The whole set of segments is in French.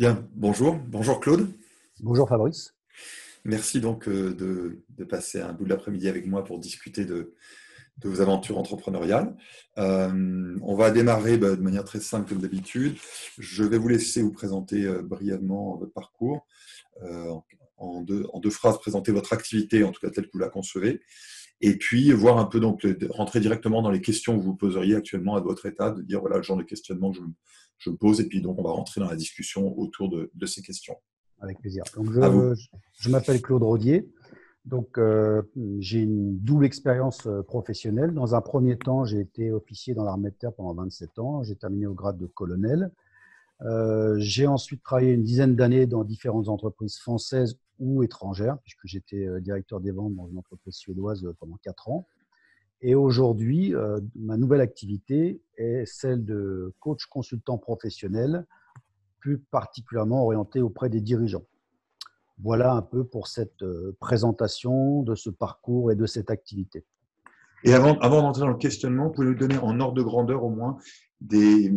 Bien, bonjour. Bonjour Claude. Bonjour Fabrice. Merci donc euh, de, passer un bout de l'après-midi avec moi pour discuter de, vos aventures entrepreneuriales. Euh, on va démarrer bah, de manière très simple comme d'habitude. Je vais vous laisser vous présenter euh, brièvement votre parcours. En deux, en, deux, phrases, présenter votre activité, en tout cas telle que vous la concevez. Et puis voir un peu, donc, rentrer directement dans les questions que vous poseriez actuellement à votre état, de dire voilà le genre de questionnement que je, je pose, et puis donc on va rentrer dans la discussion autour de, ces questions. Avec plaisir. Donc je, je m'appelle Claude Rodier. Donc, euh, j'ai une double expérience euh, professionnelle. Dans un premier temps, j'ai été officier dans l'armée de terre pendant 27 ans. J'ai terminé au grade de colonel. Euh, j'ai ensuite travaillé une dizaine d'années dans différentes entreprises françaises ou étrangères, puisque j'étais directeur des ventes dans une entreprise suédoise pendant 4 ans. Et aujourd'hui, euh, ma nouvelle activité est celle de coach consultant professionnel, plus particulièrement orienté auprès des dirigeants. Voilà un peu pour cette euh, présentation de ce parcours et de cette activité. Et avant, d'entrer dans le questionnement, vous pouvez nous donner en ordre de grandeur au moins des,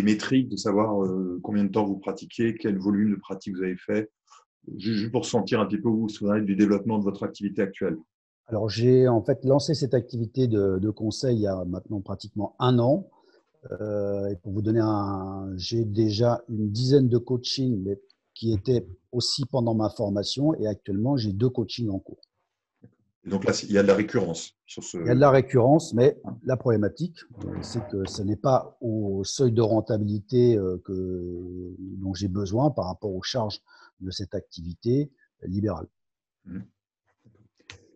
métriques, de savoir euh, combien de temps vous pratiquez, quel volume de pratique vous avez fait, juste pour sentir un petit peu où vous en du développement de votre activité actuelle. Alors, j'ai en fait lancé cette activité de, conseil il y a maintenant pratiquement un an. Euh, et pour vous donner un, j'ai déjà une dizaine de coachings mais qui étaient aussi pendant ma formation et actuellement j'ai deux coachings en cours. donc là, il y a de la récurrence sur ce. Il y a de la récurrence, mais la problématique, c'est que ce n'est pas au seuil de rentabilité euh, que, dont j'ai besoin par rapport aux charges de cette activité libérale. Mmh.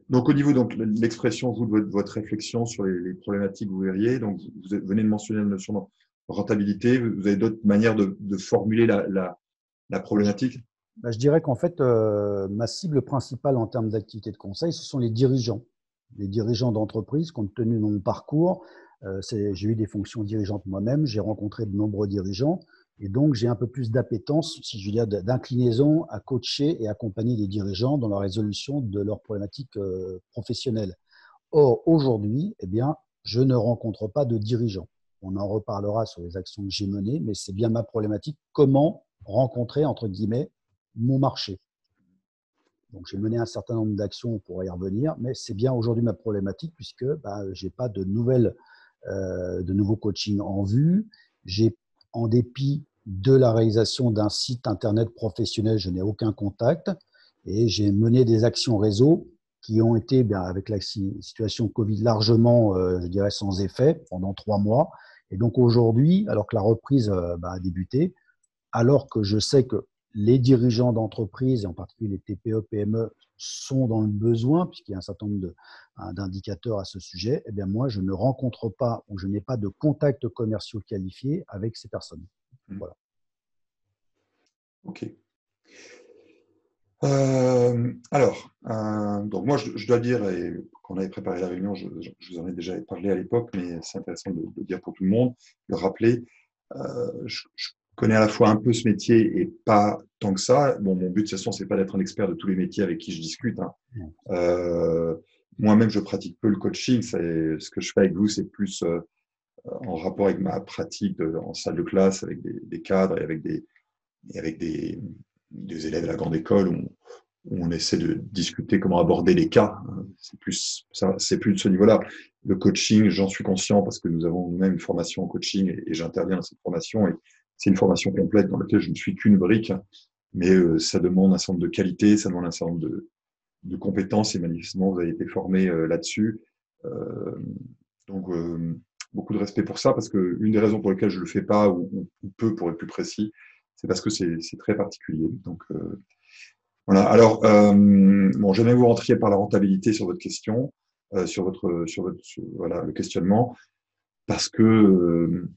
Donc, au niveau de l'expression, vous, de votre réflexion sur les, problématiques, vous verriez, donc vous venez de mentionner la notion de rentabilité. Vous avez d'autres manières de, formuler la, problématique? Bah, Je dirais qu'en fait, euh, ma cible principale en termes d'activité de conseil, ce sont les dirigeants. Les dirigeants d'entreprise, compte tenu de mon parcours, euh, j'ai eu des fonctions dirigeantes moi-même, j'ai rencontré de nombreux dirigeants. Et donc, j'ai un peu plus d'appétence, si je veux dire, d'inclinaison à coacher et accompagner des dirigeants dans la résolution de leurs problématiques euh, professionnelles. Or, aujourd'hui, eh bien, je ne rencontre pas de dirigeants. On en reparlera sur les actions que j'ai menées, mais c'est bien ma problématique. Comment rencontrer, entre guillemets, mon marché Donc, j'ai mené un certain nombre d'actions, on pourrait y revenir, mais c'est bien aujourd'hui ma problématique puisque bah, je n'ai pas de, nouvelles, euh, de nouveaux coachings en vue. J'ai en dépit de la réalisation d'un site internet professionnel, je n'ai aucun contact et j'ai mené des actions réseau qui ont été, bien, avec la situation Covid, largement, euh, je dirais, sans effet pendant trois mois. Et donc aujourd'hui, alors que la reprise euh, bah, a débuté, alors que je sais que les dirigeants d'entreprise, et en particulier les TPE, PME, sont dans le besoin, puisqu'il y a un certain nombre hein, d'indicateurs à ce sujet, eh bien moi, je ne rencontre pas ou je n'ai pas de contact commerciaux qualifiés avec ces personnes. Mmh. Voilà. Ok. Euh, alors, euh, donc moi, je, dois dire, et quand on avait préparé la réunion, je, vous en ai déjà parlé à l'époque, mais c'est intéressant de, le dire pour tout le monde, de rappeler. Euh, je, connais à la fois un peu ce métier et pas tant que ça. Bon, mon but, de toute façon, c'est pas d'être un expert de tous les métiers avec qui je discute. Hein. Euh, moi-même, je pratique peu le coaching. Ce que je fais avec vous, c'est plus euh, en rapport avec ma pratique de, en salle de classe, avec des, cadres et avec des, avec des, des, élèves à la grande école où on, essaie de discuter comment aborder les cas. C'est plus, c'est plus de ce niveau-là. Le coaching, j'en suis conscient parce que nous avons nous-mêmes une formation en coaching et, et j'interviens dans cette formation et c'est une formation complète dans laquelle je ne suis qu'une brique, mais euh, ça demande un certain de qualités, ça demande un certain nombre de, compétences, et manifestement, vous avez été formé euh, là-dessus. Euh, donc, beaucoup de respect pour ça, parce que une des raisons pour lesquelles je ne le fais pas, ou, peu pour être plus précis, c'est parce que c'est très particulier. Donc, voilà. Alors, bon, j'aimerais vous rentriez par la rentabilité sur votre question, sur votre, sur votre, voilà, le questionnement, parce que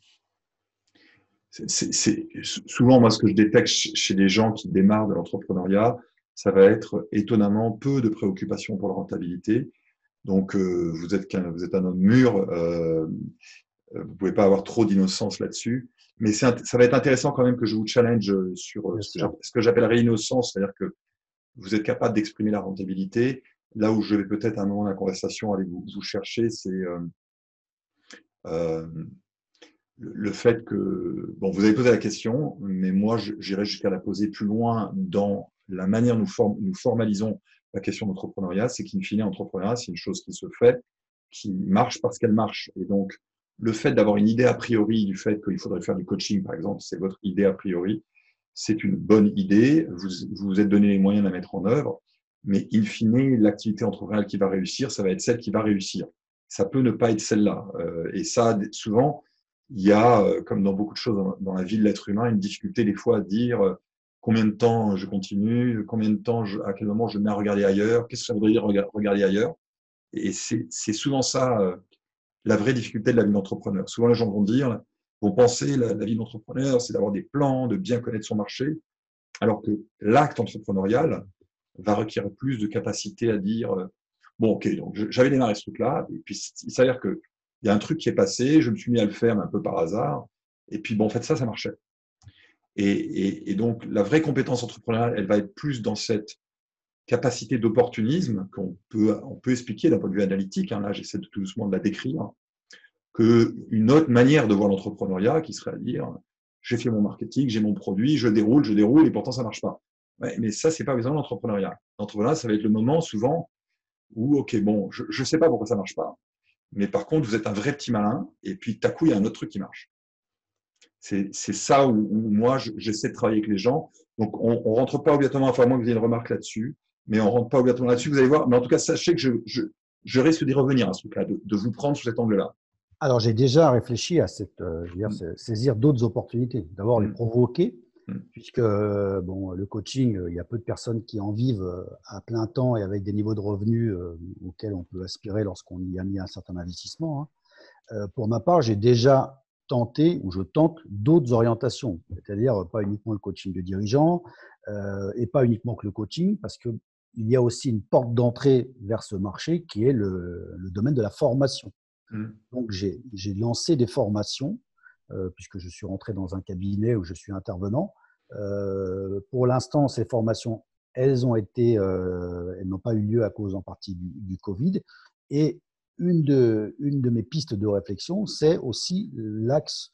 c'est souvent moi ce que je détecte chez les gens qui démarrent de l'entrepreneuriat, ça va être étonnamment peu de préoccupations pour la rentabilité. Donc euh, vous êtes vous êtes un homme mûr, euh, vous pouvez pas avoir trop d'innocence là-dessus. Mais ça va être intéressant quand même que je vous challenge sur euh, ce que j'appellerais innocence, c'est-à-dire que vous êtes capable d'exprimer la rentabilité. Là où je vais peut-être à un moment de la conversation aller vous, vous chercher, c'est euh, euh le fait que, bon, vous avez posé la question, mais moi, j'irais jusqu'à la poser plus loin dans la manière dont nous, nous formalisons la question d'entrepreneuriat, c'est qu'in fine, entrepreneuriat, c'est une chose qui se fait, qui marche parce qu'elle marche. Et donc, le fait d'avoir une idée a priori du fait qu'il faudrait faire du coaching, par exemple, c'est votre idée a priori, c'est une bonne idée, vous vous êtes donné les moyens de la mettre en œuvre, mais in fine, l'activité entrepreneuriale qui va réussir, ça va être celle qui va réussir. Ça peut ne pas être celle-là. Euh, et ça, souvent, il y a, euh, comme dans beaucoup de choses dans la vie de l'être humain, une difficulté des fois à dire euh, combien de temps je continue, combien de temps, je, à quel moment je mets à regarder ailleurs, qu'est-ce que ça voudrait dire regarder ailleurs. Et c'est souvent ça euh, la vraie difficulté de la vie d'entrepreneur. Souvent les gens vont dire, vont penser la, la vie d'entrepreneur, c'est d'avoir des plans, de bien connaître son marché, alors que l'acte entrepreneurial va requérir plus de capacité à dire, bon ok, donc j'avais démarré ce truc-là, et puis il s'avère que il y a un truc qui est passé, je me suis mis à le faire un peu par hasard, et puis bon, en fait, ça, ça marchait. Et, donc, la vraie compétence entrepreneuriale, elle va être plus dans cette capacité d'opportunisme qu'on peut, on peut expliquer d'un point de vue analytique, hein, là j'essaie tout doucement de la décrire, qu'une autre manière de voir l'entrepreneuriat qui serait à dire j'ai fait mon marketing, j'ai mon produit, je déroule, je déroule et pourtant ça marche pas. mais ça, c'est pas besoin l'entrepreneuriat. L'entrepreneuriat, ça va être le moment souvent où, ok, bon, je ne sais pas pourquoi ça marche pas, mais par contre, vous êtes un vrai petit malin, et puis, à coup, il y a un autre truc qui marche. C'est ça où, moi, j'essaie de travailler avec les gens. Donc, on ne rentre pas obligatoirement, enfin, moi, vous avez une remarque là-dessus, mais on ne rentre pas obligatoirement là-dessus, vous allez voir. Mais en tout cas, sachez que je, je, je risque d'y revenir à ce truc-là, de, de, vous prendre sous cet angle-là. Alors, j'ai déjà réfléchi à cette, euh, je veux dire, mm. saisir d'autres opportunités. D'abord, les mm. provoquer. Puisque bon, le coaching, euh, il y a peu de personnes qui en vivent euh, à plein temps et avec des niveaux de revenus euh, auxquels on peut aspirer lorsqu'on y a mis un certain investissement. Hein. Pour ma part, j'ai déjà tenté ou je tente d'autres orientations, c'est-à-dire pas uniquement le coaching de dirigeants et pas uniquement que le coaching, parce qu'il y a aussi une porte d'entrée vers ce marché qui est le, domaine de la formation. Mm. Donc j'ai lancé des formations puisque je suis rentré dans un cabinet où je suis intervenant, euh, pour l'instant, ces formations, euh, elles n'ont pas eu lieu à cause en partie du, Covid. Et une de, une de mes pistes de réflexion, c'est aussi l'axe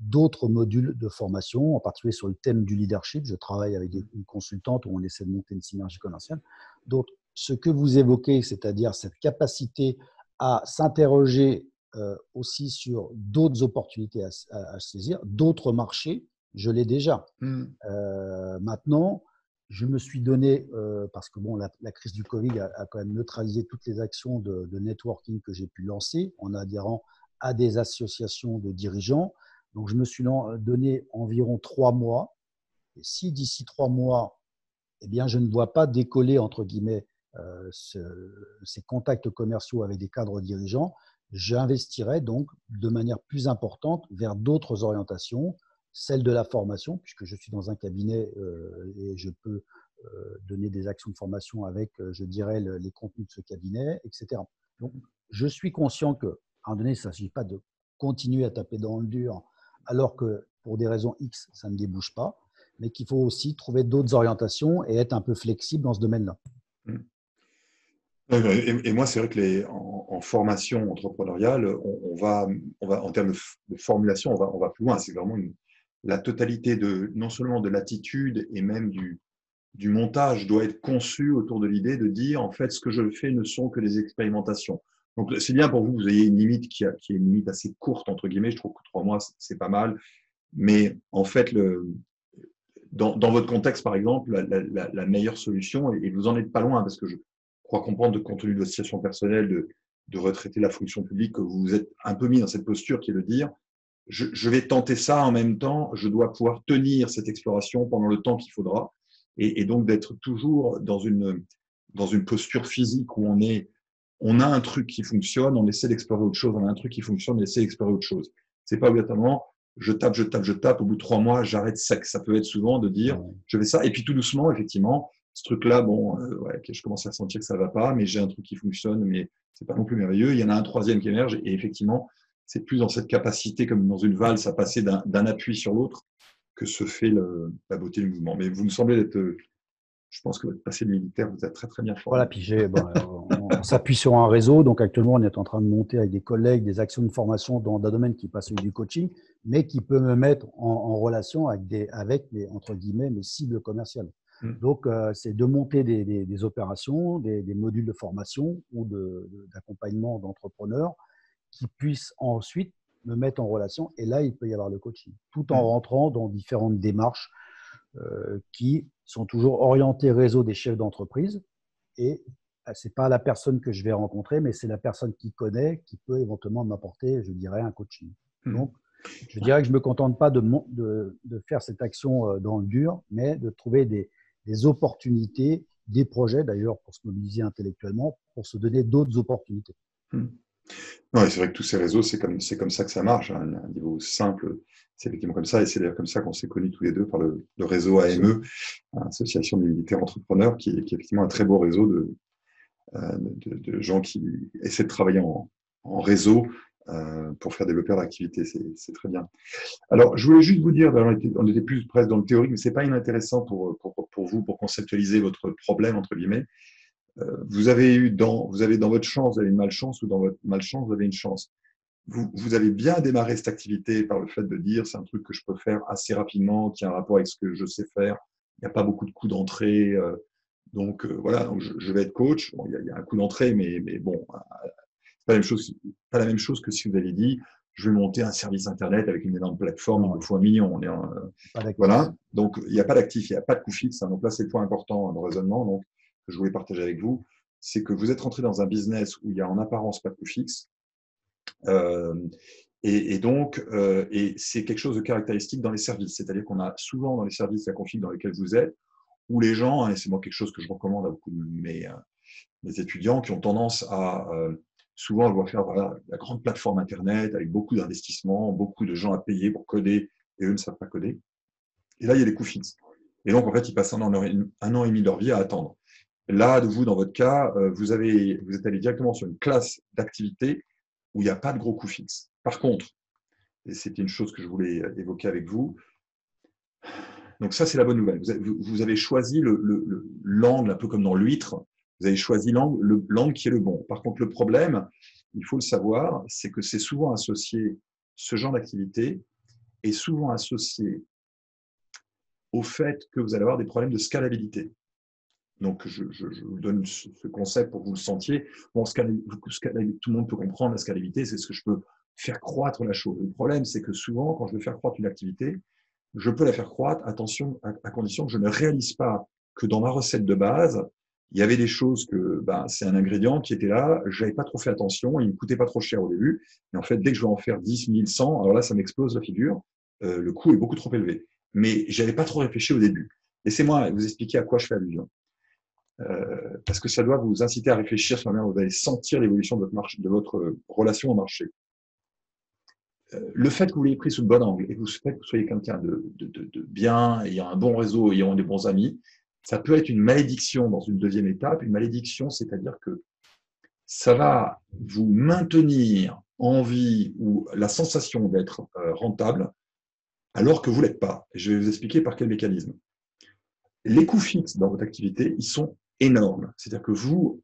d'autres modules de formation, en particulier sur le thème du leadership. Je travaille avec une consultante où on essaie de monter une synergie commerciale. Donc, ce que vous évoquez, c'est-à-dire cette capacité à s'interroger euh, aussi sur d'autres opportunités à saisir, d'autres marchés, je l'ai déjà. Mmh. Euh, maintenant, je me suis donné, euh, parce que bon, la, crise du Covid a, quand même neutralisé toutes les actions de, networking que j'ai pu lancer en adhérant à des associations de dirigeants. Donc, je me suis donné environ trois mois. Et si d'ici trois mois, eh bien, je ne vois pas décoller, entre guillemets, euh, ces contacts commerciaux avec des cadres dirigeants, j'investirai donc de manière plus importante vers d'autres orientations, celle de la formation, puisque je suis dans un cabinet euh, et je peux euh, donner des actions de formation avec, euh, je dirais, les contenus de ce cabinet, etc. Donc, je suis conscient que, à un moment donné, il ne s'agit pas de continuer à taper dans le dur, alors que pour des raisons X, ça ne débouche pas, mais qu'il faut aussi trouver d'autres orientations et être un peu flexible dans ce domaine-là. Mmh. Et, moi, c'est vrai que les, en, formation entrepreneuriale, on, va, on va, en termes de formulation, on va, on va plus loin. C'est vraiment une, la totalité de non seulement de l'attitude et même du, du montage doit être conçu autour de l'idée de dire en fait ce que je fais ne sont que des expérimentations. Donc c'est bien pour vous vous ayez une limite qui, a, qui est une limite assez courte entre guillemets. Je trouve que trois mois c'est pas mal, mais en fait le, dans, dans votre contexte par exemple la, la, la, meilleure solution et vous en êtes pas loin parce que je crois comprendre de compte tenu de votre situation personnelle de, de retraiter la fonction publique que vous vous êtes un peu mis dans cette posture qui est de dire je, vais tenter ça en même temps, je dois pouvoir tenir cette exploration pendant le temps qu'il faudra, et, donc d'être toujours dans une, dans une posture physique où on est, on a un truc qui fonctionne, on essaie d'explorer autre chose, on a un truc qui fonctionne, on essaie d'explorer autre chose. C'est pas obligatoirement je tape, je tape, je tape, au bout de trois mois, j'arrête sec. Ça peut être souvent de dire je fais ça, et puis tout doucement, effectivement, ce truc-là, bon, euh, ouais, je commence à sentir que ça va pas, mais j'ai un truc qui fonctionne, mais c'est pas non plus merveilleux. Il y en a un troisième qui émerge, et effectivement, c'est plus dans cette capacité, comme dans une valse, à passer d'un appui sur l'autre que se fait la beauté du mouvement. Mais vous me semblez être, je pense que votre passé de militaire, vous êtes très très bien fort. Voilà, puis j'ai, bon, on s'appuie sur un réseau. Donc actuellement, on est en train de monter avec des collègues des actions de formation dans un domaine qui passe du coaching, mais qui peut me mettre en, relation avec, des, avec mes, entre guillemets, mes cibles commerciales. Mmh. Donc, euh, c'est de monter des, opérations, des, modules de formation ou d'accompagnement d'entrepreneurs qui puissent ensuite me mettre en relation. Et là, il peut y avoir le coaching, tout en mmh. rentrant dans différentes démarches euh, qui sont toujours orientées réseau des chefs d'entreprise. Et euh, ce n'est pas la personne que je vais rencontrer, mais c'est la personne qui connaît, qui peut éventuellement m'apporter, je dirais, un coaching. Mmh. Donc, je dirais que je ne me contente pas de, de, de, faire cette action euh, dans le dur, mais de trouver des, des opportunités, des projets d'ailleurs pour se mobiliser intellectuellement, pour se donner d'autres opportunités. Mmh. c'est vrai que tous ces réseaux, c'est comme, comme ça que ça marche. À un niveau simple, c'est effectivement comme ça. Et c'est d'ailleurs comme ça qu'on s'est connus tous les deux par le, réseau AME, Association des militaires entrepreneurs, qui, qui, est effectivement un très beau réseau de, euh, de, gens qui essaient de travailler en, en réseau euh, pour faire développer leur activité. C'est très bien. Alors, je voulais juste vous dire, on était, on était plus presque dans le théorique, mais c'est pas inintéressant pour, pour, pour, vous, pour conceptualiser votre problème, entre guillemets. Euh, vous avez eu dans, vous avez dans votre chance, vous avez une malchance, ou dans votre malchance, vous avez une chance. Vous, vous avez bien démarré cette activité par le fait de dire c'est un truc que je peux faire assez rapidement, qui a un rapport avec ce que je sais faire. Il n'y a pas beaucoup de coups d'entrée. Euh, donc voilà, donc je, vais être coach. Bon, il, y a, il, y a, un coup d'entrée, mais, mais bon, pas la même chose, pas la même chose que si vous avez dit, je vais monter un service internet avec une énorme plateforme, il me faut un million. On est en, voilà. Donc, il n'y a pas d'actif, il n'y a pas de coût fixe. Hein. Donc là, c'est le point important dans le raisonnement donc, que je voulais partager avec vous. C'est que vous êtes rentré dans un business où il y a en apparence pas de coût fixe. Euh, et, donc, euh, et c'est quelque chose de caractéristique dans les services. C'est-à-dire qu'on a souvent dans les services la config dans lesquels vous êtes, où les gens, hein, et c'est moi quelque chose que je recommande à beaucoup de mes, euh, mes étudiants qui ont tendance à souvent, je vois faire la grande plateforme Internet avec beaucoup d'investissements, beaucoup de gens à payer pour coder et eux ne savent pas coder. Et là, il y a des coûts fixes. Et donc, en fait, ils passent un an, un an et demi de leur vie à attendre. Là, de vous, dans votre cas, euh, vous, avez, vous êtes allé directement sur une classe d'activité où il n'y a pas de gros coûts fixes. Par contre, et c'était une chose que je voulais évoquer avec vous, donc ça, c'est la bonne nouvelle. Vous avez, choisi l'angle, le, un peu comme dans l'huître, vous avez choisi l'angle qui est le bon. Par contre, le problème, il faut le savoir, c'est que c'est souvent associé, ce genre d'activité est souvent associé au fait que vous allez avoir des problèmes de scalabilité. Donc, je, vous donne ce concept pour que vous le sentiez. Bon, tout le monde peut comprendre la scalabilité, c'est ce que je peux faire croître la chose. Le problème, c'est que souvent, quand je veux faire croître une activité, je peux la faire croître, attention, à condition que je ne réalise pas que dans ma recette de base, il y avait des choses que ben, c'est un ingrédient qui était là, j'avais pas trop fait attention, il me coûtait pas trop cher au début, et en fait, dès que je vais en faire 10, 1000, 100, alors là, ça m'explose la figure, euh, le coût est beaucoup trop élevé. Mais j'avais pas trop réfléchi au début. Laissez-moi vous expliquer à quoi je fais allusion. Euh, parce que ça doit vous inciter à réfléchir sur la manière dont vous allez sentir l'évolution de votre, marché, de votre relation au marché? Euh, le fait que vous l'ayez pris sous le bon angle et que vous, que vous soyez quelqu'un de, de, de, de, bien, ayant un bon réseau, ayant des bons amis, ça peut être une malédiction dans une deuxième étape. Une malédiction, c'est-à-dire que ça va vous maintenir en vie ou la sensation d'être euh, rentable alors que vous ne l'êtes pas. je vais vous expliquer par quel mécanisme. Les coûts fixes dans votre activité, ils sont énormes. C'est-à-dire que vous,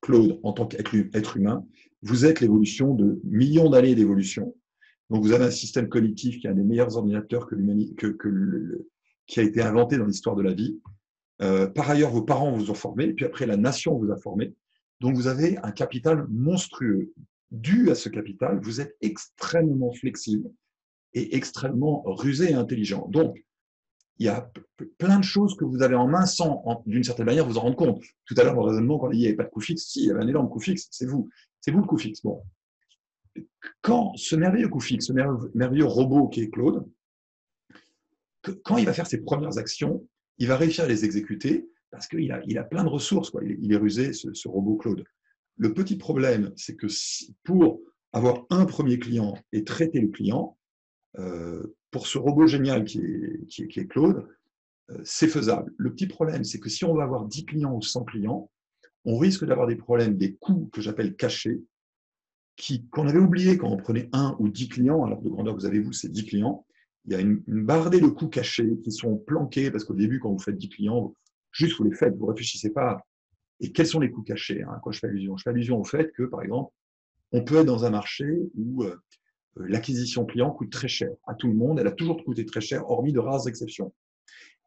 Claude, en tant qu'être humain, vous êtes l'évolution de millions d'années d'évolution. Donc vous avez un système cognitif qui est un des meilleurs ordinateurs que, que, que qui a été inventé dans l'histoire de la vie. Euh, par ailleurs, vos parents vous ont formé, puis après, la nation vous a formé. Donc, vous avez un capital monstrueux. Dû à ce capital, vous êtes extrêmement flexible et extrêmement rusé et intelligent. Donc, il y a plein de choses que vous avez en main sans, d'une certaine manière, vous en rendre compte. Tout à l'heure, le raisonnement, quand il n'y avait pas de coup fixe, si, il y avait un énorme coup fixe, c'est vous. C'est vous le coup fixe. Bon. Quand ce merveilleux coup fixe, ce merveilleux robot qui est Claude, quand il va faire ses premières actions, il va réussir à les exécuter parce qu'il a, il a plein de ressources. Quoi. Il, est, rusé, ce, robot Claude. Le petit problème, c'est que pour avoir un premier client et traiter le client, euh, pour ce robot génial qui est, qui est, Claude, euh, c'est faisable. Le petit problème, c'est que si on va avoir 10 clients ou 100 clients, on risque d'avoir des problèmes, des coûts que j'appelle cachés, qu'on avait oublié quand on prenait un ou 10 clients, alors de grandeur vous avez vous, c'est 10 clients, il y a une, bardée de coûts cachés qui sont planqués parce qu'au début, quand vous faites 10 clients, juste vous les faites, vous ne réfléchissez pas Et quels sont les coûts cachés hein, Quand je fais allusion? Je fais allusion au fait que, par exemple, on peut être dans un marché où euh, l'acquisition client coûte très cher à tout le monde. Elle a toujours coûté très cher, hormis de rares exceptions.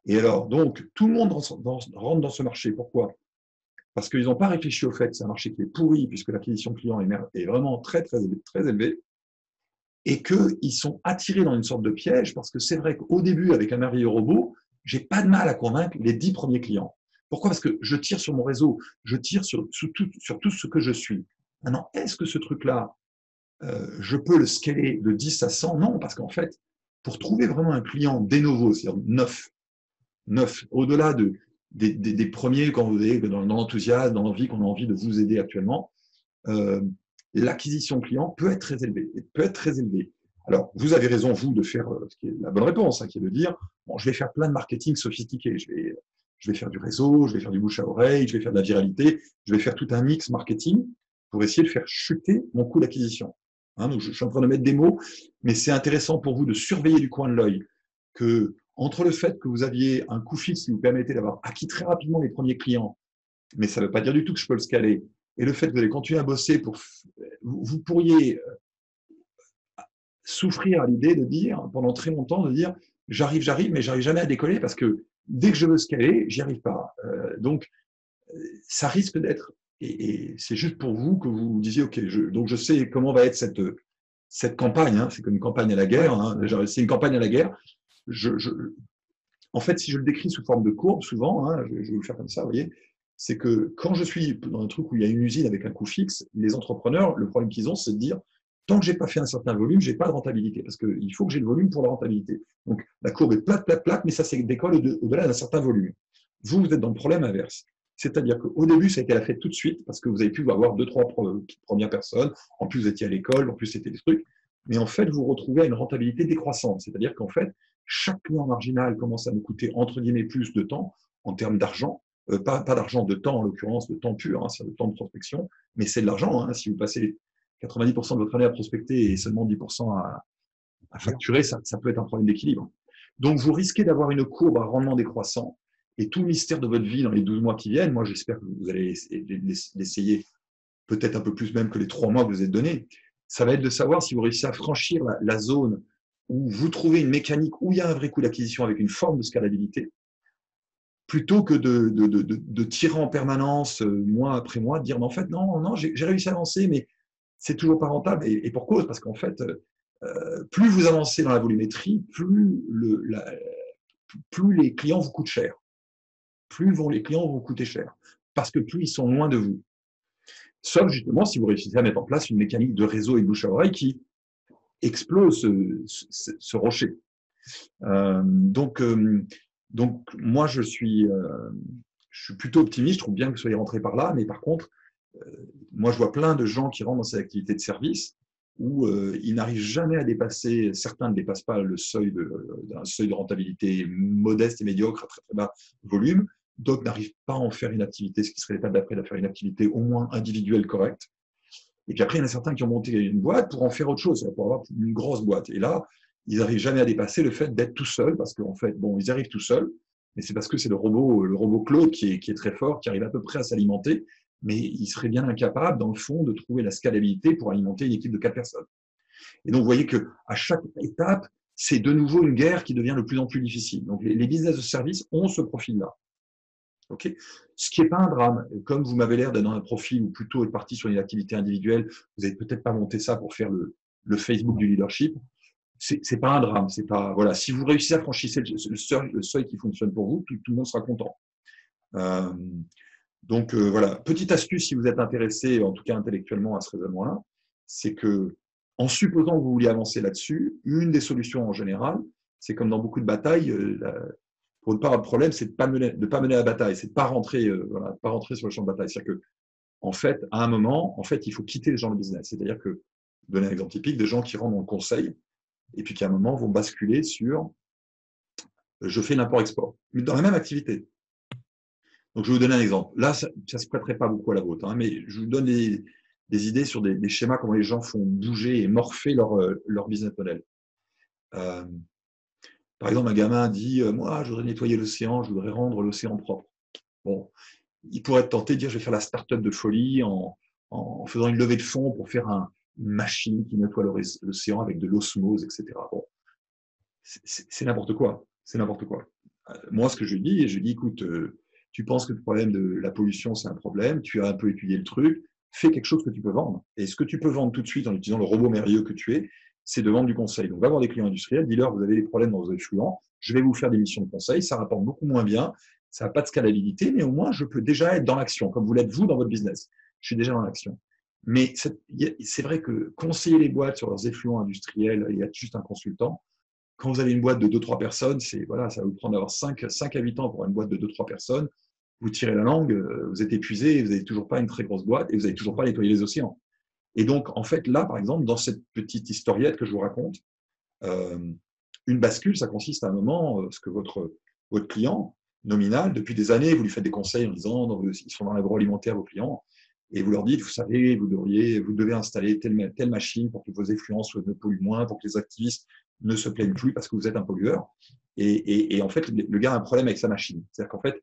Et alors, donc, tout le monde rentre dans ce marché. Pourquoi? Parce qu'ils n'ont pas réfléchi au fait que c'est un marché qui est pourri, puisque l'acquisition client est vraiment très, très, très élevée, et qu'ils sont attirés dans une sorte de piège, parce que c'est vrai qu'au début, avec un merveilleux robot, j'ai pas de mal à convaincre les dix premiers clients. Pourquoi? Parce que je tire sur mon réseau, je tire sur, tout, sur tout ce que je suis. Maintenant, est-ce que ce truc-là, euh, je peux le scaler de 10 à 100 Non, parce qu'en fait, pour trouver vraiment un client de nouveau, c'est-à-dire neuf, neuf, au-delà de, des, premiers, quand vous êtes dans, l'enthousiasme, dans l'envie qu'on a envie de vous aider actuellement, euh, l'acquisition client peut être très élevée. Peut être très élevée. Alors, vous avez raison, vous, de faire euh, ce qui est la bonne réponse, hein, qui est de dire, bon, je vais faire plein de marketing sophistiqué, je vais, je vais faire du réseau, je vais faire du bouche à oreille, je vais faire de la viralité, je vais faire tout un mix marketing pour essayer de faire chuter mon coût d'acquisition. Hein, je, suis en train de mettre des mots, mais c'est intéressant pour vous de surveiller du coin de l'œil que entre le fait que vous aviez un coût fixe qui vous permettait d'avoir acquis très rapidement les premiers clients, mais ça ne veut pas dire du tout que je peux le scaler, et le fait que vous allez continuer à bosser pour, vous pourriez euh, souffrir à l'idée de dire, pendant très longtemps, de dire, j'arrive, j'arrive, mais j'arrive jamais à décoller parce que dès que je veux scaler, j'y arrive pas. Euh, donc, ça risque d'être, et, c'est juste pour vous que vous disiez, OK, je, donc je sais comment va être cette, cette campagne, hein, c'est comme une campagne à la guerre, hein, c'est une campagne à la guerre. Je, en fait, si je le décris sous forme de courbe, souvent, hein, je, vais vous le faire comme ça, vous voyez, c'est que quand je suis dans un truc où il y a une usine avec un coût fixe, les entrepreneurs, le problème qu'ils ont, c'est de dire tant que j'ai pas fait un certain volume, j'ai pas de rentabilité parce qu'il faut que j'ai le volume pour la rentabilité. Donc la courbe est plate, plate, plate, mais ça décolle au-delà d'un certain volume. Vous, vous êtes dans le problème inverse. C'est-à-dire qu'au début, ça a été la fête tout de suite parce que vous avez pu avoir deux, trois premières personnes. En plus, vous étiez à l'école, en plus, c'était des trucs. Mais en fait, vous retrouvez à une rentabilité décroissante. C'est-à-dire qu'en fait, chaque client marginal commence à nous coûter entre guillemets plus de temps en termes d'argent. Euh, pas, d'argent de temps, en l'occurrence, de temps pur, hein, c'est le temps de prospection, mais c'est de l'argent. Hein. Si vous passez 90% de votre année à prospecter et seulement 10% à, facturer, ça, peut être un problème d'équilibre. Donc, vous risquez d'avoir une courbe à rendement décroissant. Et tout le mystère de votre vie dans les 12 mois qui viennent, moi j'espère que vous allez l'essayer peut-être un peu plus même que les 3 mois que vous êtes donnés, ça va être de savoir si vous réussissez à franchir la, zone où vous trouvez une mécanique où il y a un vrai coût d'acquisition avec une forme de scalabilité, plutôt que de, tirer en permanence, euh, mois après mois, de dire, mais en fait, non, non, j'ai réussi à avancer, mais c'est toujours pas rentable. Et, pour cause, parce qu'en fait, euh, plus vous avancez dans la volumétrie, plus les clients vous coûtent cher. Plus vont les clients vous coûter cher. Parce que plus ils sont loin de vous. Sauf justement si vous réussissez à mettre en place une mécanique de réseau et bouche à oreille qui explose ce, rocher. Euh, donc, euh, donc, moi, je suis, euh, je suis plutôt optimiste. Je trouve bien que vous soyez rentré par là. Mais par contre, moi, je vois plein de gens qui rentrent dans ces activités de service où ils n'arrivent jamais à dépasser, certains ne dépassent pas le seuil d'un seuil de rentabilité modeste et médiocre à très, très bas volume. D'autres n'arrivent pas à en faire une activité, ce qui serait l'étape d'après, de faire une activité au moins individuelle correcte. Et puis après, il y en a certains qui ont monté une boîte pour en faire autre chose, pour avoir une grosse boîte. Et là, ils n'arrivent jamais à dépasser le fait d'être tout seul, parce qu'en fait, bon, ils arrivent tout seuls, mais c'est parce que c'est le robot, le robot Claude qui est, qui est très fort, qui arrive à peu près à s'alimenter, mais il serait bien incapable, dans le fond, de trouver la scalabilité pour alimenter une équipe de quatre personnes. Et donc, vous voyez que à chaque étape, c'est de nouveau une guerre qui devient de plus en plus difficile. Donc, les, business de service ont ce profil-là. Okay ce qui n'est pas un drame. Comme vous m'avez l'air d'être dans un profil ou plutôt être parti sur une activité individuelle, vous n'avez peut-être pas monté ça pour faire le, Facebook du leadership c'est pas un drame. C'est pas voilà. Si vous réussissez à franchir le seuil, qui fonctionne pour vous, tout, le monde sera content. Euh, donc euh, voilà, petite astuce si vous êtes intéressé, en tout cas intellectuellement à ce raisonnement-là, c'est que en supposant que vous vouliez avancer là-dessus, une des solutions en général, c'est comme dans beaucoup de batailles, euh, pour ne pas avoir de problème, c'est de pas mener, de pas mener la bataille, c'est de pas rentrer, voilà, pas rentrer sur le champ de bataille. C'est-à-dire que en fait, à un moment, en fait, il faut quitter les gens de business. C'est-à-dire que, donner un exemple typique, des gens qui rentrent dans le conseil, et puis qui à un moment vont basculer sur je fais l'import-export, mais dans la même activité. Donc, je vais vous donner un exemple. Là, ça ne se prêterait pas beaucoup à la vôtre, hein, mais je vous donne des, des idées sur des, des, schémas, comment les gens font bouger et morpher leur, euh, leur business model. Euh, par exemple, un gamin dit euh, Moi, je voudrais nettoyer l'océan, je voudrais rendre l'océan propre. Bon, il pourrait être tenté de dire je vais faire la start-up de folie en, en faisant une levée de fonds pour faire un, une machine qui nettoie l'océan avec de l'osmose, etc. Bon, c'est n'importe quoi. C'est n'importe quoi. Euh, moi, ce que je dis, je dis, écoute, euh, tu penses que le problème de la pollution, c'est un problème, tu as un peu étudié le truc, fais quelque chose que tu peux vendre. Et ce que tu peux vendre tout de suite en utilisant le robot merveilleux que tu es, c'est de vendre du conseil. Donc, va voir des clients industriels, dis-leur, vous avez des problèmes dans vos effluents, je vais vous faire des missions de conseil, ça rapporte beaucoup moins bien, ça n'a pas de scalabilité, mais au moins, je peux déjà être dans l'action, comme vous l'êtes vous dans votre business. Je suis déjà dans l'action. Mais c'est vrai que conseiller les boîtes sur leurs effluents industriels, il y a juste un consultant. Quand vous avez une boîte de 2-3 personnes, c'est voilà, ça va vous prendre d'avoir 5, 5 habitants pour une boîte de 2-3 personnes. Vous tirez la langue, euh, vous êtes épuisé, vous n'avez toujours pas une très grosse boîte et vous n'avez toujours pas nettoyé les océans. Et donc, en fait, là, par exemple, dans cette petite historiette que je vous raconte, euh, une bascule, ça consiste à un moment, euh, ce que votre, votre client nominal, depuis des années, vous lui faites des conseils en disant, ils sont dans l'agroalimentaire, vos clients, et vous leur dites, vous savez, vous devriez, vous devez installer telle, telle machine pour que vos effluences ne polluent moins, pour que les activistes ne se plaignent plus parce que vous êtes un pollueur. Et, en fait, le gars a un problème avec sa machine. C'est-à-dire qu'en fait,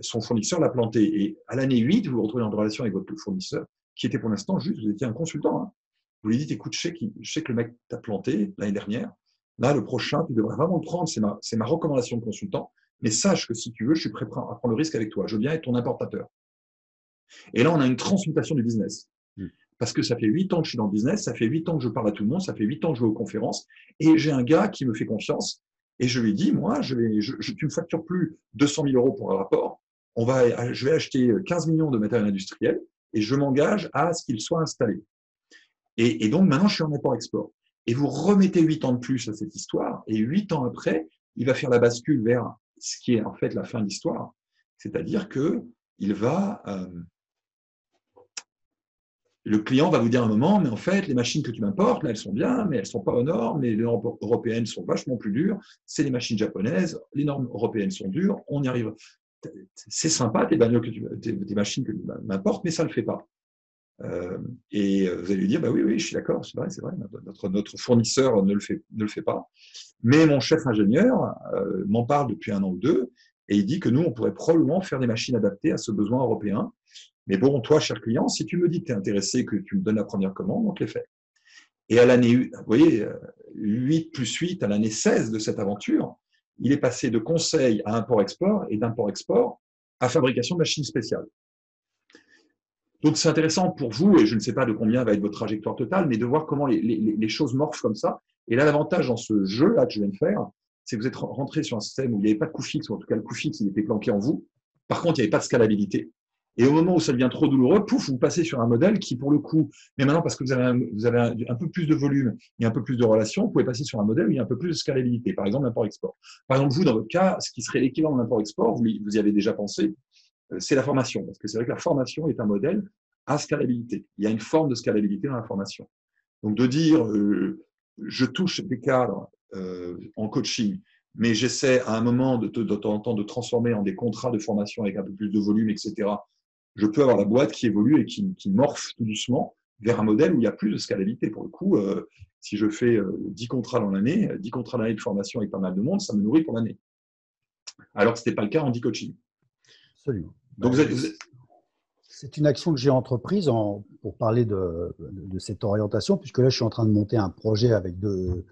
son fournisseur l'a planté. Et à l'année 8, vous vous retrouvez en relation avec votre fournisseur, qui était pour l'instant juste, vous étiez un consultant. Hein. Vous lui dites, écoute, je sais, je sais que le mec t'a planté l'année dernière. Là, le prochain, tu devrais vraiment le prendre. C'est ma, ma recommandation de consultant. Mais sache que si tu veux, je suis prêt à prendre le risque avec toi. Je veux bien être ton importateur. Et là, on a une transmutation du business. Hmm. Parce que ça fait huit ans que je suis dans le business, ça fait huit ans que je parle à tout le monde, ça fait huit ans que je vais aux conférences, et j'ai un gars qui me fait confiance, et je lui dis, moi, je vais, je, tu me factures plus 200 000 euros pour un rapport, on va, je vais acheter 15 millions de matériel industriel, et je m'engage à ce qu'il soit installé. Et, donc, maintenant, je suis en import-export. Et vous remettez huit ans de plus à cette histoire, et huit ans après, il va faire la bascule vers ce qui est en fait la fin de l'histoire. C'est-à-dire que il va, euh, le client va vous dire un moment, mais en fait, les machines que tu m'importes, là, elles sont bien, mais elles ne sont pas aux normes, les normes européennes sont vachement plus dures, c'est les machines japonaises, les normes européennes sont dures, on y arrive. C'est sympa, tes, tu, machines que tu m'importes, mais ça ne le fait pas. Euh, et vous allez lui dire, bah oui, oui, je suis d'accord, c'est vrai, c'est vrai, notre, fournisseur ne le, fait, ne le fait pas. Mais mon chef ingénieur euh, m'en parle depuis un an ou deux, et il dit que nous, on pourrait probablement faire des machines adaptées à ce besoin européen. Mais bon, toi, cher client, si tu me dis que tu es intéressé, que tu me donnes la première commande, on te les fait. Et à l'année, vous voyez, 8 plus 8, à l'année 16 de cette aventure, il est passé de conseil à import-export et d'import-export à fabrication de machines spéciales. Donc c'est intéressant pour vous, et je ne sais pas de combien va être votre trajectoire totale, mais de voir comment les, choses morphent comme ça. Et là, l'avantage dans ce jeu-là que je viens de faire, c'est que vous êtes rentré sur un système où il n'y avait pas de coût fixe, ou en tout cas le coût fixe, il était planqué en vous. Par contre, il n'y avait pas de scalabilité. Et au moment où ça devient trop douloureux, pouf, vous passez sur un modèle qui, pour le coup, mais maintenant, parce que vous avez un, peu plus de volume et un peu plus de relations, vous pouvez passer sur un modèle où il y a un peu plus de scalabilité. Par exemple, l'import-export. Par exemple, vous, dans votre cas, ce qui serait l'équivalent de l'import-export, vous, vous y avez déjà pensé, euh, c'est la formation. Parce que c'est vrai que la formation est un modèle à scalabilité. Il y a une forme de scalabilité dans la formation. Donc, de dire, euh, je touche des cadres euh, en coaching, mais j'essaie à un moment de, de, temps en temps de transformer en des contrats de formation avec un peu plus de volume, etc. Je peux avoir la boîte qui évolue et qui, qui morphe tout doucement vers un modèle où il y a plus de scalabilité. Pour le coup, euh, si je fais 10 euh, contrats dans l'année, 10 contrats l'année de formation avec pas mal de monde, ça me nourrit pour l'année. Alors que ce n'était pas le cas en 10 coaching. Absolument. Donc, C'est une action que j'ai entreprise en, pour parler de, de, cette orientation, puisque là, je suis en train de monter un projet avec deux,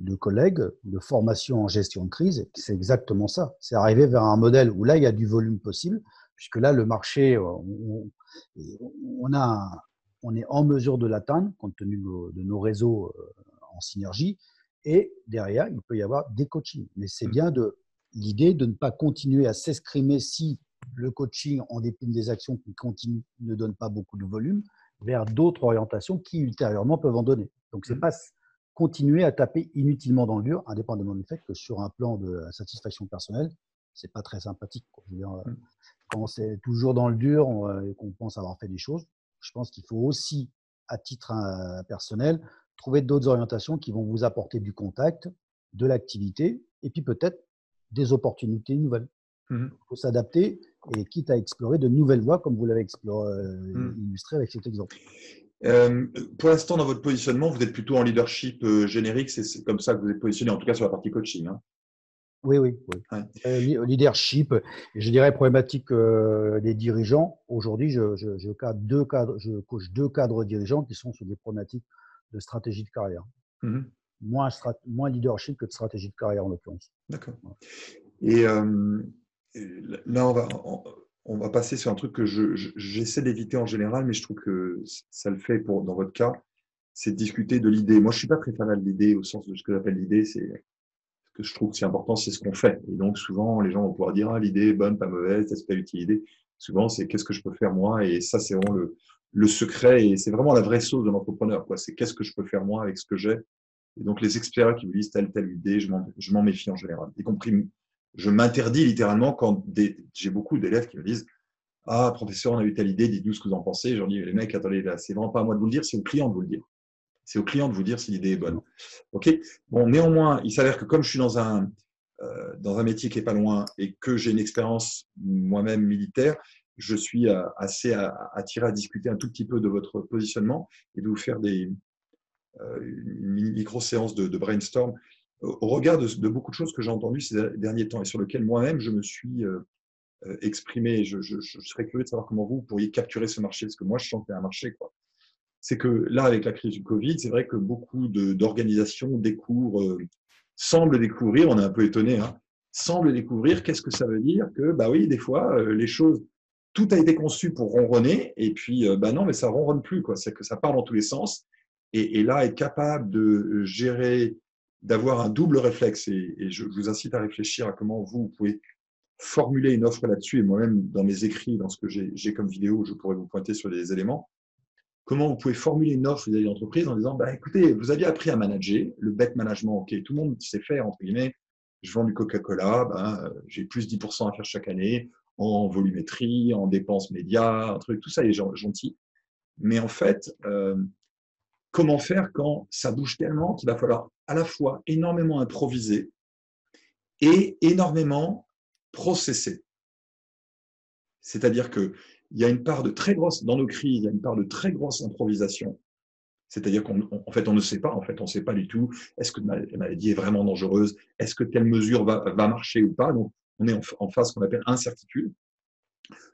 de collègues de formation en gestion de crise. C'est exactement ça. C'est arriver vers un modèle où là, il y a du volume possible, puisque là, le marché, euh, on, a, on est en mesure de l'atteindre compte tenu de nos, réseaux euh, en synergie. Et derrière, il peut y avoir des coachings. Mais c'est mmh. bien de l'idée de ne pas continuer à s'escrimer si le coaching, en dépit des actions qui continuent, ne donne pas beaucoup de volume, vers d'autres orientations qui ultérieurement peuvent en donner. Donc, c'est mmh. pas continuer à taper inutilement dans le dur, indépendamment du fait que sur un plan de satisfaction personnelle, c'est pas très sympathique. Euh, mmh. Quand c'est toujours dans le dur euh, et qu'on pense avoir fait des choses, je pense qu'il faut aussi, à titre euh, personnel, trouver d'autres orientations qui vont vous apporter du contact, de l'activité et puis peut-être des opportunités nouvelles. Mmh Il faut s'adapter et quitte à explorer de nouvelles voies, comme vous l'avez mmh. illustré avec cet exemple. Euh, pour l'instant, dans votre positionnement, vous êtes plutôt en leadership euh, générique, c'est comme ça que vous êtes positionné, en tout cas sur la partie coaching. Hein. Oui, oui. leadership, je dirais problématique des dirigeants. Aujourd'hui, je, je, je, deux cadres, je coach deux cadres dirigeants qui sont sur des problématiques de stratégie de carrière. Mmh moins, moins leadership que de stratégie de carrière en l'occurrence. D'accord. Et là, on va, on, va passer sur un truc que j'essaie d'éviter en général, mais je trouve que ça le fait pour, dans votre cas, c'est de discuter de l'idée. Moi, je ne suis pas très fan de l'idée au sens de ce que j'appelle l'idée, c'est ce je trouve que c'est important, c'est ce qu'on fait. Et donc, souvent, les gens vont pouvoir dire, ah, l'idée est bonne, pas mauvaise, est-ce que tu l'idée Souvent, c'est qu'est-ce que je peux faire moi? Et ça, c'est vraiment le, le secret et c'est vraiment la vraie sauce de l'entrepreneur. C'est qu'est-ce que je peux faire moi avec ce que j'ai? Et donc, les experts qui vous disent telle, telle idée, je m'en méfie en général. Y compris je m'interdis littéralement quand j'ai beaucoup d'élèves qui me disent Ah, professeur, on a eu telle idée, dites-nous ce que vous en pensez. Je leur dis Les mecs, attendez, là, c'est vraiment pas à moi de vous le dire, c'est au client de vous le dire. C'est au client de vous dire si l'idée est bonne. OK? Bon, néanmoins, il s'avère que comme je suis dans un, euh, dans un métier qui est pas loin et que j'ai une expérience moi-même militaire, je suis euh, assez attiré à discuter un tout petit peu de votre positionnement et de vous faire des, euh, une micro-séance de, brainstorm au regard de, beaucoup de choses que j'ai entendues ces derniers temps et sur lesquelles moi-même je me suis euh, euh, exprimé. Je, serais curieux de savoir comment vous pourriez capturer ce marché, parce que moi je sens qu'il y a un marché. C'est que là, avec la crise du Covid, c'est vrai que beaucoup d'organisations découvrent, euh, semblent découvrir, on est un peu étonné, hein, semblent découvrir qu'est-ce que ça veut dire que, bah oui, des fois, les choses, tout a été conçu pour ronronner, et puis, bah non, mais ça ronronne plus, quoi. C'est que ça part dans tous les sens. Et, là, être capable de gérer d'avoir un double réflexe. Et, je, vous incite à réfléchir à comment vous, pouvez formuler une offre là-dessus. Et moi-même, dans mes écrits, dans ce que j'ai comme vidéo, je pourrais vous pointer sur des éléments. Comment vous pouvez formuler une offre vis-à-vis en disant bah, écoutez, vous aviez appris à manager, le bet management, ok, tout le monde sait faire, entre guillemets. Je vends du Coca-Cola, ben, j'ai plus 10% à faire chaque année en volumétrie, en dépenses médias, truc, tout ça est gentil. Mais en fait, euh, comment faire quand ça bouge tellement qu'il va falloir à la fois énormément improviser et énormément processer? C'est-à-dire qu'il y a une part de très grosse, dans nos crises, il y a une part de très grosse improvisation. C'est-à-dire qu'en fait, on ne sait pas, en fait, on ne sait pas du tout, est-ce que la maladie est vraiment dangereuse, est-ce que telle mesure va, marcher ou pas. Donc, on est en, face qu'on appelle incertitude.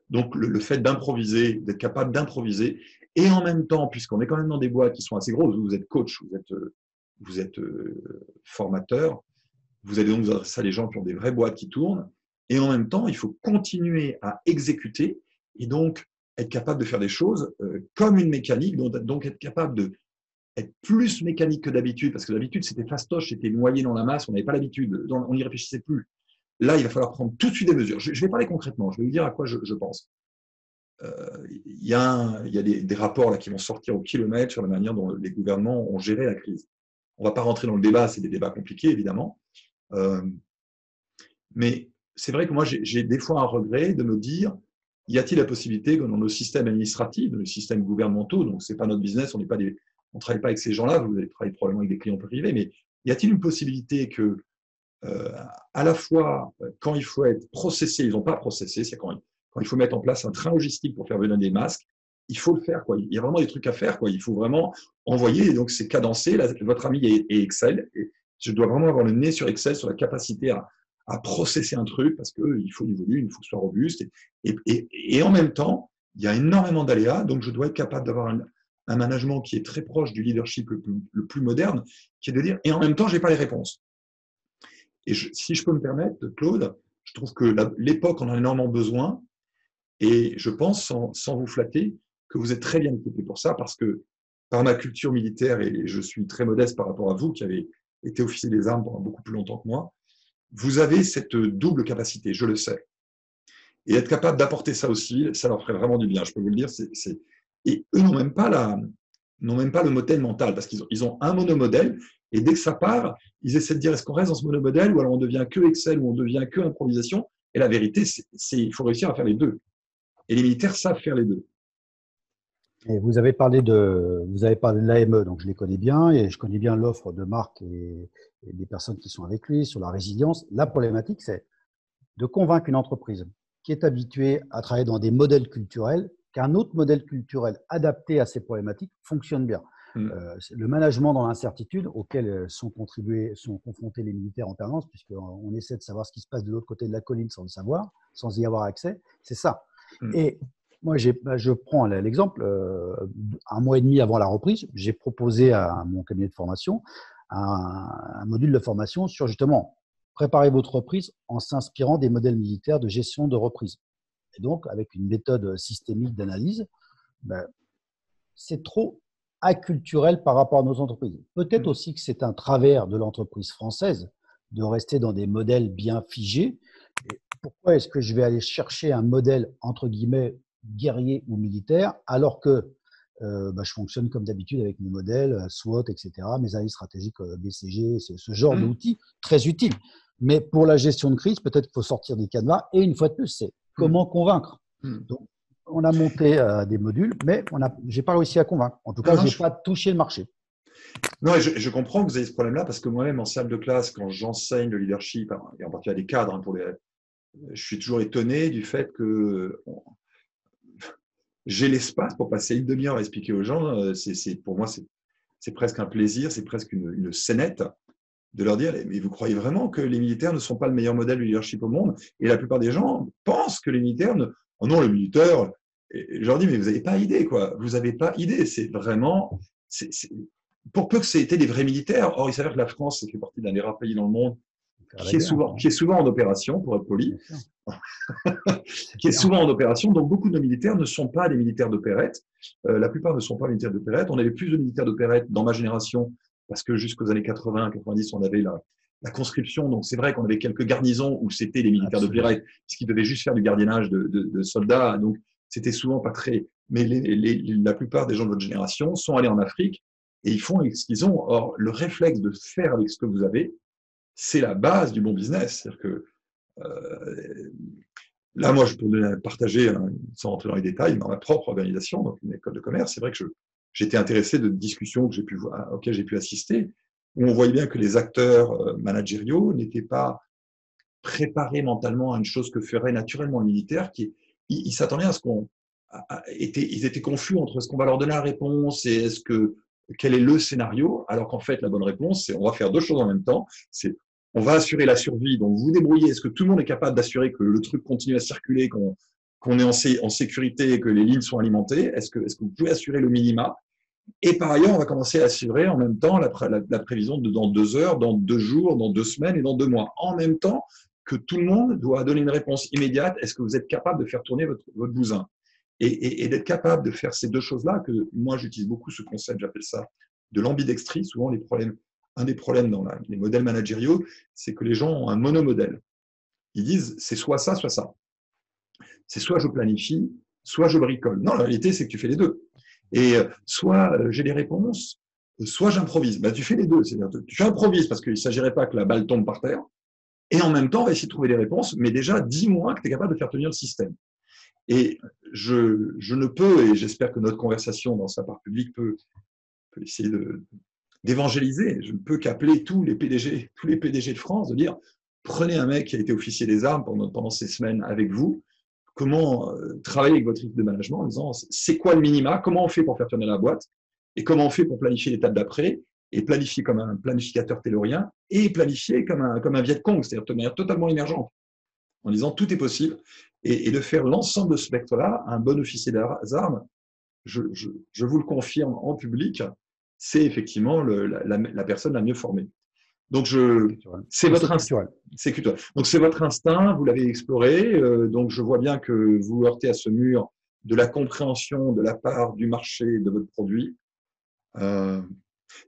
Donc, le fait d'improviser, d'être capable d'improviser et en même temps, puisqu'on est quand même dans des boîtes qui sont assez grosses, vous êtes coach, vous êtes, vous êtes euh, formateur, vous allez donc à des gens qui ont des vraies boîtes qui tournent. Et en même temps, il faut continuer à exécuter et donc être capable de faire des choses euh, comme une mécanique, donc, être capable de être plus mécanique que d'habitude, parce que d'habitude c'était fastoche, c'était noyé dans la masse, on n'avait pas l'habitude, on n'y réfléchissait plus. Là, il va falloir prendre tout de suite des mesures. Je, vais parler concrètement, je vais vous dire à quoi je pense. Euh, il y a, des, rapports là, qui vont sortir au kilomètre sur la manière dont les gouvernements ont géré la crise. On ne va pas rentrer dans le débat, c'est des débats compliqués, évidemment. Euh, mais c'est vrai que moi, j'ai des fois un regret de me dire, y a-t-il la possibilité que dans nos systèmes administratifs, nos systèmes gouvernementaux, donc c'est pas notre business, on n'est on travaille pas avec ces gens-là, vous allez travailler probablement avec des clients privés, mais y a-t-il une possibilité que, euh, à la fois, quand il faut être processé, ils n'ont pas processé, c'est quand quand il faut mettre en place un train logistique pour faire venir des masques, il faut le faire. Quoi. Il y a vraiment des trucs à faire. Quoi. Il faut vraiment envoyer. donc, c'est cadencé. votre ami est, Excel. Et je dois vraiment avoir le nez sur Excel, sur la capacité à, processer un truc parce qu'il faut du volume, il faut que ce soit robuste. Et, en même temps, il y a énormément d'aléas. Donc, je dois être capable d'avoir un, management qui est très proche du leadership le plus, moderne, qui est de dire, et en même temps, je n'ai pas les réponses. Et si je peux me permettre, Claude, je trouve que l'époque en a énormément besoin et je pense, sans, vous flatter, que vous êtes très bien équipé pour ça, parce que par ma culture militaire, et je suis très modeste par rapport à vous, qui avez été officier des armes pendant beaucoup plus longtemps que moi, vous avez cette double capacité, je le sais. Et être capable d'apporter ça aussi, ça leur ferait vraiment du bien, je peux vous le dire. Et eux n'ont même pas même pas le modèle mental, parce qu'ils ont, ils ont un monomodèle, et dès que ça part, ils essaient de dire est-ce qu'on reste dans ce monomodèle, ou alors on devient que Excel, ou on devient que improvisation. Et la vérité, c'est il faut réussir à faire les deux. Et les militaires savent faire les deux. Et vous avez parlé de, vous avez parlé de l'AME, donc je les connais bien et je connais bien l'offre de Marc et, des personnes qui sont avec lui sur la résilience. La problématique, c'est de convaincre une entreprise qui est habituée à travailler dans des modèles culturels qu'un autre modèle culturel adapté à ces problématiques fonctionne bien. Mmh. le management dans l'incertitude auquel sont contribués, sont confrontés les militaires en permanence, puisqu'on essaie de savoir ce qui se passe de l'autre côté de la colline sans le savoir, sans y avoir accès, c'est ça. Mmh. Et moi, bah, je prends l'exemple, un mois et demi avant la reprise, j'ai proposé à mon cabinet de formation un, module de formation sur justement préparer votre reprise en s'inspirant des modèles militaires de gestion de reprise. Et donc, avec une méthode systémique d'analyse, ben, c'est trop acculturel par rapport à nos entreprises. Peut-être mmh. aussi que c'est un travers de l'entreprise française de rester dans des modèles bien figés. pourquoi est-ce que je vais aller chercher un modèle, entre guillemets, guerrier ou militaire, alors que euh, bah, je fonctionne comme d'habitude avec mes modèles, euh, SWOT, etc., mes analyses stratégiques euh, BCG, ce genre mmh. d'outils très utiles. Mais pour la gestion de crise, peut-être qu'il faut sortir des canevas. Et une fois de plus, c'est mmh. comment convaincre. Mmh. Donc, on a monté des modules, mais je n'ai pas réussi à convaincre. En tout cas, je n'ai pas touché le marché. Non, je, je, comprends que vous avez ce problème-là parce que moi-même, en salle de classe, quand j'enseigne le leadership, et en particulier à des cadres, hein, pour les, je suis toujours étonné du fait que j'ai l'espace pour passer une demi-heure à expliquer aux gens. Euh, c'est, pour moi, c'est, presque un plaisir, c'est presque une, une scénette de leur dire Mais vous croyez vraiment que les militaires ne sont pas le meilleur modèle de leadership au monde? Et la plupart des gens pensent que les militaires ne. Oh non, les militaires. Et je leur dis Mais vous n'avez pas idée, quoi. Vous n'avez pas idée. C'est vraiment. Pour peu que c'était des vrais militaires, or il s'avère que la France fait partie d'un des rares pays dans le monde qui est, souvent, qui est souvent en opération, pour être poli, qui est souvent en opération. Donc, beaucoup de nos militaires ne sont pas des militaires d'opérette. Euh, la plupart ne sont pas militaires d'opérette. On avait plus de militaires d'opérette dans ma génération, parce que jusqu'aux années 80, 90, on avait la, la conscription. Donc, c'est vrai qu'on avait quelques garnisons où c'était des militaires d'opérette, puisqu'ils devaient juste faire du gardiennage de, de, de soldats. Donc, c'était souvent pas très. Mais les, les, la plupart des gens de votre génération sont allés en Afrique et ils font ce qu'ils ont. Or, le réflexe de faire avec ce que vous avez, c'est la base du bon business. C'est-à-dire que euh, là, moi, je peux partager, sans rentrer dans les détails, dans ma propre organisation, donc une école de commerce, c'est vrai que j'étais intéressé de discussions que pu, auxquelles j'ai pu assister, où on voyait bien que les acteurs euh, managériaux n'étaient pas préparés mentalement à une chose que ferait naturellement le militaire, qui ils s'attendaient à ce qu'on était, ils étaient confus entre ce qu'on va leur donner la réponse et est-ce que quel est le scénario, alors qu'en fait la bonne réponse c'est on va faire deux choses en même temps, c'est on va assurer la survie, donc vous débrouillez. Est-ce que tout le monde est capable d'assurer que le truc continue à circuler, qu'on est en, sécurité et que les lignes sont alimentées? Est-ce que, vous pouvez assurer le minima? Et par ailleurs, on va commencer à assurer en même temps la, prévision de dans deux heures, dans deux jours, dans deux semaines et dans deux mois. En même temps que tout le monde doit donner une réponse immédiate. Est-ce que vous êtes capable de faire tourner votre, bousin? Et, d'être capable de faire ces deux choses-là, que moi j'utilise beaucoup ce concept, j'appelle ça de l'ambidextrie. Souvent, les problèmes un des problèmes dans les modèles managériaux, c'est que les gens ont un monomodèle. Ils disent, c'est soit ça, soit ça. C'est soit je planifie, soit je bricole. Non, la réalité, c'est que tu fais les deux. Et euh, soit euh, j'ai les réponses, soit j'improvise. Ben, tu fais les deux. C'est-à-dire, tu improvises parce qu'il ne s'agirait pas que la balle tombe par terre. Et en même temps, va essayer de trouver des réponses, mais déjà, dis-moi que tu es capable de faire tenir le système. Et je, ne peux, et j'espère que notre conversation dans sa part publique peut essayer de, d'évangéliser. Je ne peux qu'appeler tous les PDG, tous les PDG de France, de dire prenez un mec qui a été officier des armes pendant, pendant ces semaines avec vous, comment euh, travailler avec votre équipe de management en disant c'est quoi le minima, comment on fait pour faire tourner la boîte, et comment on fait pour planifier l'étape d'après, et planifier comme un planificateur taylorien, et planifier comme un, comme un Viet Cong, c'est-à-dire de manière totalement émergente, en disant tout est possible, et, de faire l'ensemble de ce spectre-là, un bon officier des armes, je, vous le confirme en public, c'est effectivement la, personne la mieux formée. Donc, c'est votre instinct. C'est Donc, c'est votre instinct, vous l'avez exploré. Euh, donc, je vois bien que vous heurtez à ce mur de la compréhension de la part du marché de votre produit. Euh,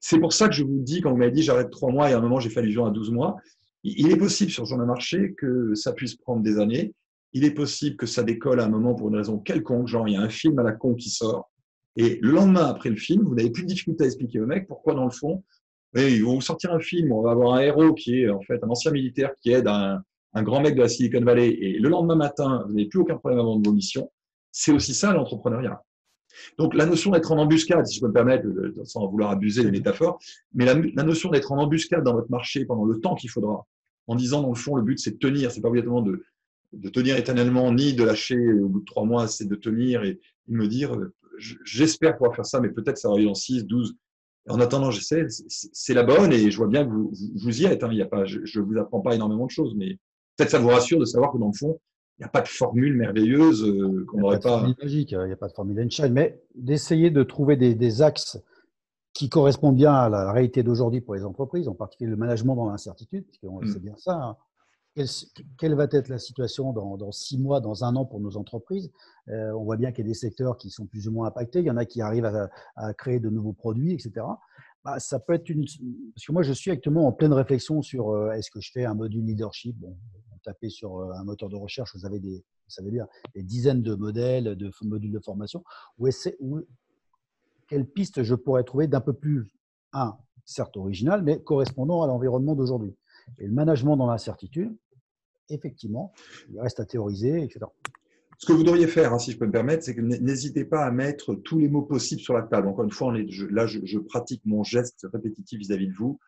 c'est pour ça que je vous dis, quand vous m'avez dit j'arrête trois mois et à un moment j'ai fait allusion à 12 mois, il est possible sur ce genre de marché que ça puisse prendre des années. Il est possible que ça décolle à un moment pour une raison quelconque, genre il y a un film à la con qui sort et le lendemain, après le film, vous n'avez plus de difficulté à expliquer au mec pourquoi, dans le fond, ils vont sortir un film, on va avoir un héros qui est en fait un ancien militaire qui aide un, grand mec de la Silicon Valley, et le lendemain matin, vous n'avez plus aucun problème avant de vos missions. C'est aussi ça l'entrepreneuriat. Donc la notion d'être en embuscade, si je peux me permettre, sans vouloir abuser les métaphores, mais la, notion d'être en embuscade dans votre marché pendant le temps qu'il faudra, en disant dans le fond le but c'est de tenir, c'est pas obligatoirement de, de tenir éternellement ni de lâcher au bout de trois mois, c'est de tenir et, et me dire j'espère pouvoir faire ça, mais peut-être ça va aller dans 6, 12, En attendant, j'essaie, c'est la bonne et je vois bien que vous, vous y êtes. Hein. Il y a pas, je ne vous apprends pas énormément de choses, mais peut-être ça vous rassure de savoir que dans le fond, il n'y a pas de formule merveilleuse euh, qu'on n'aurait pas. Il n'y a pas de formule magique, il n'y a pas de formule Einstein, mais d'essayer de trouver des, axes qui correspondent bien à la réalité d'aujourd'hui pour les entreprises, en particulier le management dans l'incertitude, parce que c'est bien ça. Hein. Quelle, va être la situation dans, six mois, dans un an pour nos entreprises? Euh, On voit bien qu'il y a des secteurs qui sont plus ou moins impactés, il y en a qui arrivent à, créer de nouveaux produits, etc. Bah, ça peut être une. Parce que moi, je suis actuellement en pleine réflexion sur euh, est-ce que je fais un module leadership? Bon, tapez sur euh, un moteur de recherche, vous avez des, vous savez bien, des dizaines de modèles, de modules de formation. Où quelle piste je pourrais trouver d'un peu plus, un, certes original, mais correspondant à l'environnement d'aujourd'hui? Et le management dans l'incertitude, effectivement, il reste à théoriser, etc. Ce que vous devriez faire, hein, si je peux me permettre, c'est que n'hésitez pas à mettre tous les mots possibles sur la table. Encore une fois, là, je, pratique mon geste répétitif vis-à-vis de vous.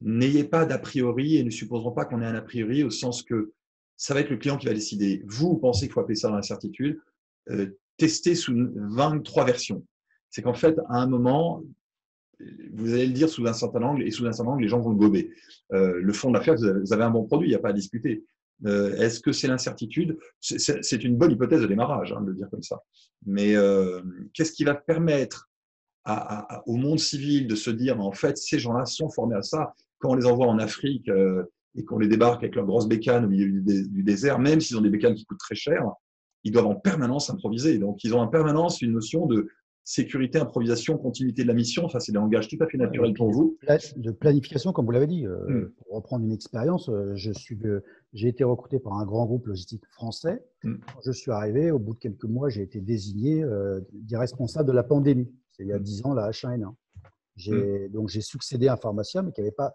N'ayez pas d'a priori et ne supposerons pas qu'on ait un a priori au sens que ça va être le client qui va décider. Vous, pensez qu'il faut appeler ça dans l'incertitude. Euh, testez sous 23 versions. C'est qu'en fait, à un moment, vous allez le dire sous un certain angle et sous un certain angle, les gens vont le gober. Euh, le fond de l'affaire, vous avez un bon produit, il n'y a pas à discuter. Euh, est-ce que c'est l'incertitude? C'est une bonne hypothèse de démarrage, hein, de le dire comme ça. Mais qu'est-ce qui va permettre au monde civil de se dire, en fait, ces gens-là sont formés à ça quand on les envoie en Afrique euh, et qu'on les débarque avec leurs grosses bécanes au milieu du, désert, même s'ils ont des bécanes qui coûtent très cher, ils doivent en permanence improviser. Donc, ils ont en permanence une notion de sécurité, improvisation, continuité de la mission. Enfin, c'est des langages tout à fait naturels pour vous. De planification, comme vous l'avez dit. Euh, hmm. Pour reprendre une expérience, euh, je suis, j'ai été recruté par un grand groupe logistique français. Hmm. Quand je suis arrivé, au bout de quelques mois, j'ai été désigné euh, responsable de la pandémie. C'est il y a hmm. dix ans, la H1N1. J'ai, Donc, j'ai succédé à un pharmacien, mais qui n'avait pas,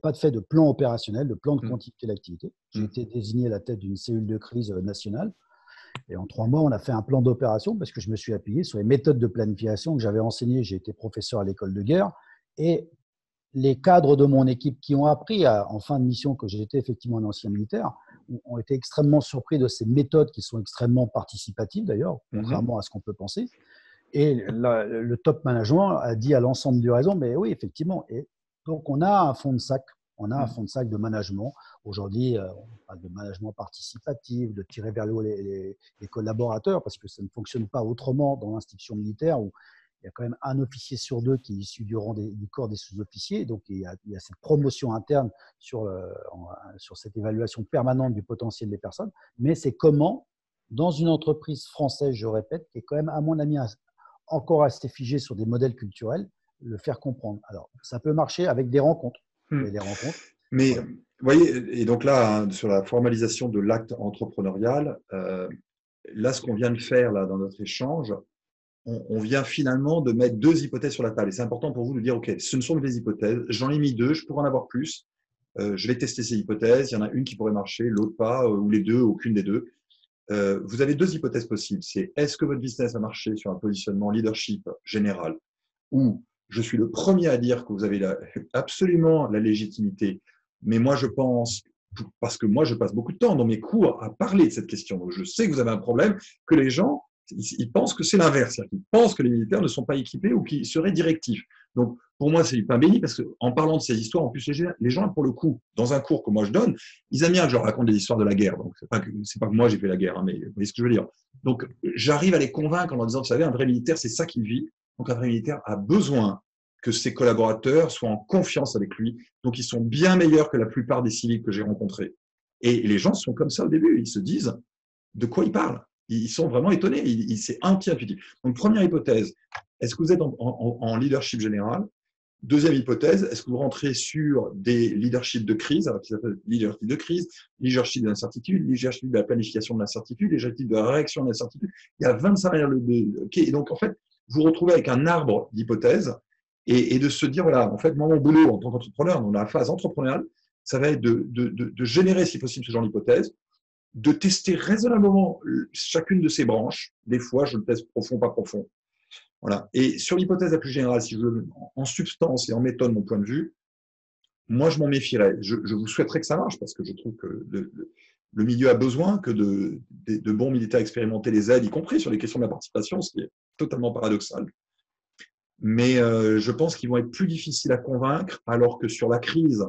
pas de fait de plan opérationnel, de plan de quantité d'activité. J'ai été désigné à la tête d'une cellule de crise euh, nationale. Et en trois mois, on a fait un plan d'opération parce que je me suis appuyé sur les méthodes de planification que j'avais enseignées. J'ai été professeur à l'école de guerre. Et les cadres de mon équipe qui ont appris en fin de mission que j'étais effectivement un ancien militaire ont été extrêmement surpris de ces méthodes qui sont extrêmement participatives d'ailleurs, mmh contrairement à ce qu'on peut penser. Et le top management a dit à l'ensemble du réseau, mais oui, effectivement. Et donc, on a un fond de sac. On a un mmh. fond de sac de management. Aujourd'hui, euh, on parle de management participatif, de tirer vers le haut les, collaborateurs, parce que ça ne fonctionne pas autrement dans l'institution militaire où il y a quand même un officier sur deux qui est issu du rang du corps des sous-officiers. Donc, il y, a, il y, a, cette promotion interne sur, le, sur cette évaluation permanente du potentiel des personnes. Mais c'est comment, dans une entreprise française, je répète, qui est quand même, à mon avis, encore assez figé sur des modèles culturels, le faire comprendre. Alors, ça peut marcher avec des rencontres. Hmm. rencontres? Mais, vous voyez, et donc là, hein, sur la formalisation de l'acte entrepreneurial, euh, là, ce qu'on vient de faire là, dans notre échange, on, vient finalement de mettre deux hypothèses sur la table. Et c'est important pour vous de dire, OK, ce ne sont que des hypothèses, j'en ai mis deux, je pourrais en avoir plus. Euh, je vais tester ces hypothèses. Il y en a une qui pourrait marcher, l'autre pas, euh, ou les deux, aucune des deux. Euh, vous avez deux hypothèses possibles. C'est est-ce que votre business a marché sur un positionnement leadership général ou je suis le premier à dire que vous avez absolument la légitimité, mais moi je pense, parce que moi je passe beaucoup de temps dans mes cours à parler de cette question, donc je sais que vous avez un problème, que les gens ils pensent que c'est l'inverse. Ils pensent que les militaires ne sont pas équipés ou qu'ils seraient directifs. Donc, pour moi, c'est du pain béni parce qu'en parlant de ces histoires, en plus, les gens, pour le coup, dans un cours que moi je donne, ils aiment bien que je leur raconte des histoires de la guerre. Donc, c'est pas que, pas que moi j'ai fait la guerre, hein, mais vous voyez ce que je veux dire. Donc, j'arrive à les convaincre en leur disant, vous savez, un vrai militaire, c'est ça qu'il vit. Donc, un vrai militaire a besoin que ses collaborateurs soient en confiance avec lui. Donc, ils sont bien meilleurs que la plupart des civils que j'ai rencontrés. Et les gens sont comme ça au début. Ils se disent de quoi ils parlent? Ils sont vraiment étonnés. C'est anti-intuitif. Donc, première hypothèse, est-ce que vous êtes en, leadership général? Deuxième hypothèse, est-ce que vous rentrez sur des leaderships de crise, alors qui s'appelle leadership de crise, leadership de l'incertitude, leadership de la planification de l'incertitude, leadership de la réaction de l'incertitude? Il y a 25 manières de. OK, et donc en fait, vous retrouvez avec un arbre d'hypothèses et, de se dire voilà, en fait, moi, mon boulot en tant qu'entrepreneur, dans la phase entrepreneuriale, ça va être de, de, de générer, si possible, ce genre d'hypothèse, de tester raisonnablement chacune de ces branches. Des fois, je le teste profond, pas profond. Voilà. Et sur l'hypothèse la plus générale, si je veux, en substance et en méthode, mon point de vue, moi, je m'en méfierais. Je, vous souhaiterais que ça marche parce que je trouve que milieu a besoin que de, bons militaires expérimentés les aident, y compris sur les questions de la participation, ce qui est totalement paradoxal. mais euh, je pense qu'ils vont être plus difficiles à convaincre, alors que sur la crise,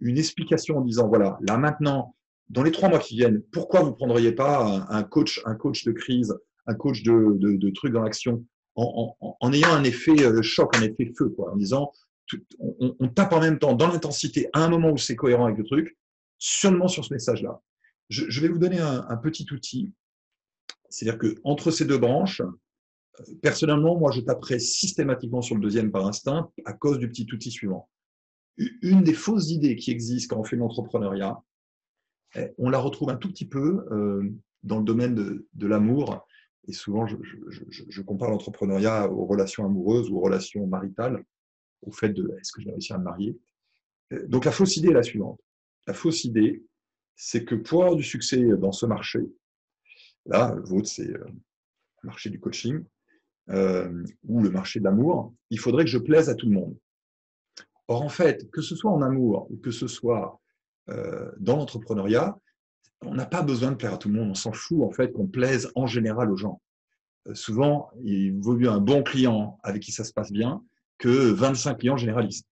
une explication en disant, voilà, là maintenant, dans les trois mois qui viennent, pourquoi vous ne prendriez pas un coach, un coach de crise, un coach de, de, trucs dans l'action, en, en, en, ayant un effet euh, choc, un effet feu, quoi, en disant, on, on, tape en même temps dans l'intensité à un moment où c'est cohérent avec le truc, seulement sur ce message-là. Je, vais vous donner un, petit outil. C'est-à-dire que entre ces deux branches, euh, personnellement, moi, je taperai systématiquement sur le deuxième par instinct à cause du petit outil suivant. Une des fausses idées qui existent quand on fait l'entrepreneuriat, eh, on la retrouve un tout petit peu euh, dans le domaine de, l'amour. Et souvent, je, je, compare l'entrepreneuriat aux relations amoureuses ou aux relations maritales, au fait de est-ce que je vais à me marier? Euh, donc la fausse idée est la suivante. La fausse idée, c'est que pour avoir du succès dans ce marché, là, le vôtre, c'est le marché du coaching, euh, ou le marché de l'amour, il faudrait que je plaise à tout le monde. Or, en fait, que ce soit en amour ou que ce soit euh, dans l'entrepreneuriat, on n'a pas besoin de plaire à tout le monde. On s'en fout, en fait, qu'on plaise en général aux gens. Euh, souvent, il vaut mieux un bon client avec qui ça se passe bien que 25 clients généralistes.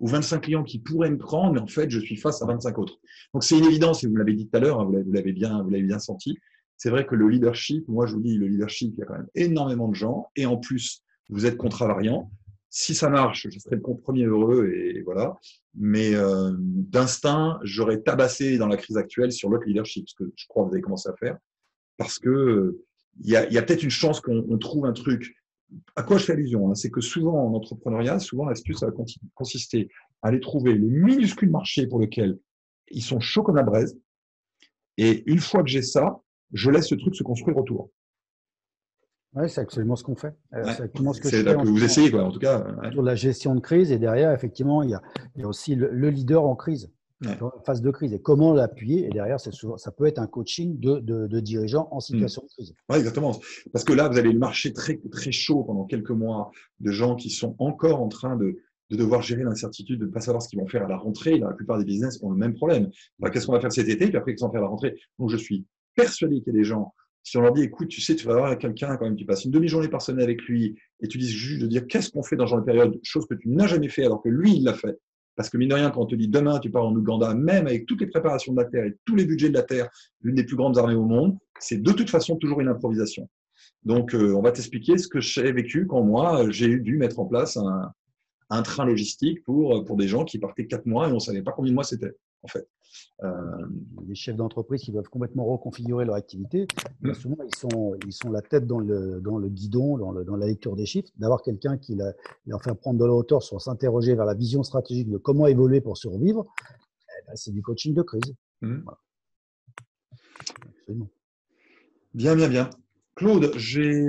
Ou 25 clients qui pourraient me prendre, mais en fait, je suis face à 25 autres. Donc, c'est une évidence, et vous l'avez dit tout à l'heure, hein, vous l'avez bien, vous bien senti, c'est vrai que le leadership, moi je vous dis, le leadership, il y a quand même énormément de gens, et en plus, vous êtes contravariant. Si ça marche, je serai le premier heureux, et voilà. Mais euh, d'instinct, j'aurais tabassé dans la crise actuelle sur l'autre leadership, ce que je crois que vous avez commencé à faire, parce que il y a, y a peut-être une chance qu'on trouve un truc. À quoi je fais allusion hein, C'est que souvent en entrepreneuriat, souvent l'astuce, va consister à aller trouver le minuscule marché pour lequel ils sont chauds comme la braise. Et une fois que j'ai ça, je laisse ce truc se construire autour. Oui, c'est absolument ce qu'on fait. Euh, c'est ce que, je fais que vous essayez, quoi, en tout cas. Autour de la gestion de crise, et derrière, effectivement, il y a, il y a aussi le, leader en crise, en phase de crise, et comment l'appuyer? Et derrière, souvent, ça peut être un coaching de, de, de dirigeants en situation de crise. Oui, exactement. Parce que là, vous avez le marché très, très chaud pendant quelques mois de gens qui sont encore en train de, de devoir gérer l'incertitude, de ne pas savoir ce qu'ils vont faire à la rentrée. la plupart des business ont le même problème. Qu'est-ce qu'on va faire cet été? Puis après, qu'est-ce qu'on va faire à la rentrée? Donc, je suis persuadé qu'il y a des gens, si on leur dit, écoute, tu sais, tu vas avoir quelqu'un quand même, tu passes une demi-journée par semaine avec lui, et tu dis juste de dire qu'est-ce qu'on fait dans ce genre de période, chose que tu n'as jamais fait alors que lui, il l'a fait. Parce que mine de rien, quand on te dit demain, tu pars en Ouganda, même avec toutes les préparations de la Terre et tous les budgets de la Terre, l'une des plus grandes armées au monde, c'est de toute façon toujours une improvisation. Donc, euh, on va t'expliquer ce que j'ai vécu quand moi, j'ai dû mettre en place un, train logistique pour, pour des gens qui partaient quatre mois et on ne savait pas combien de mois c'était, en fait. Euh, les chefs d'entreprise qui doivent complètement reconfigurer leur activité, mm. souvent ils sont, ils sont la tête dans le, dans le guidon, dans, le, dans la lecture des chiffres. D'avoir quelqu'un qui leur fait prendre de la hauteur sur s'interroger vers la vision stratégique de comment évoluer pour survivre, eh ben, c'est du coaching de crise. Mm. Bien, bien, bien. Claude,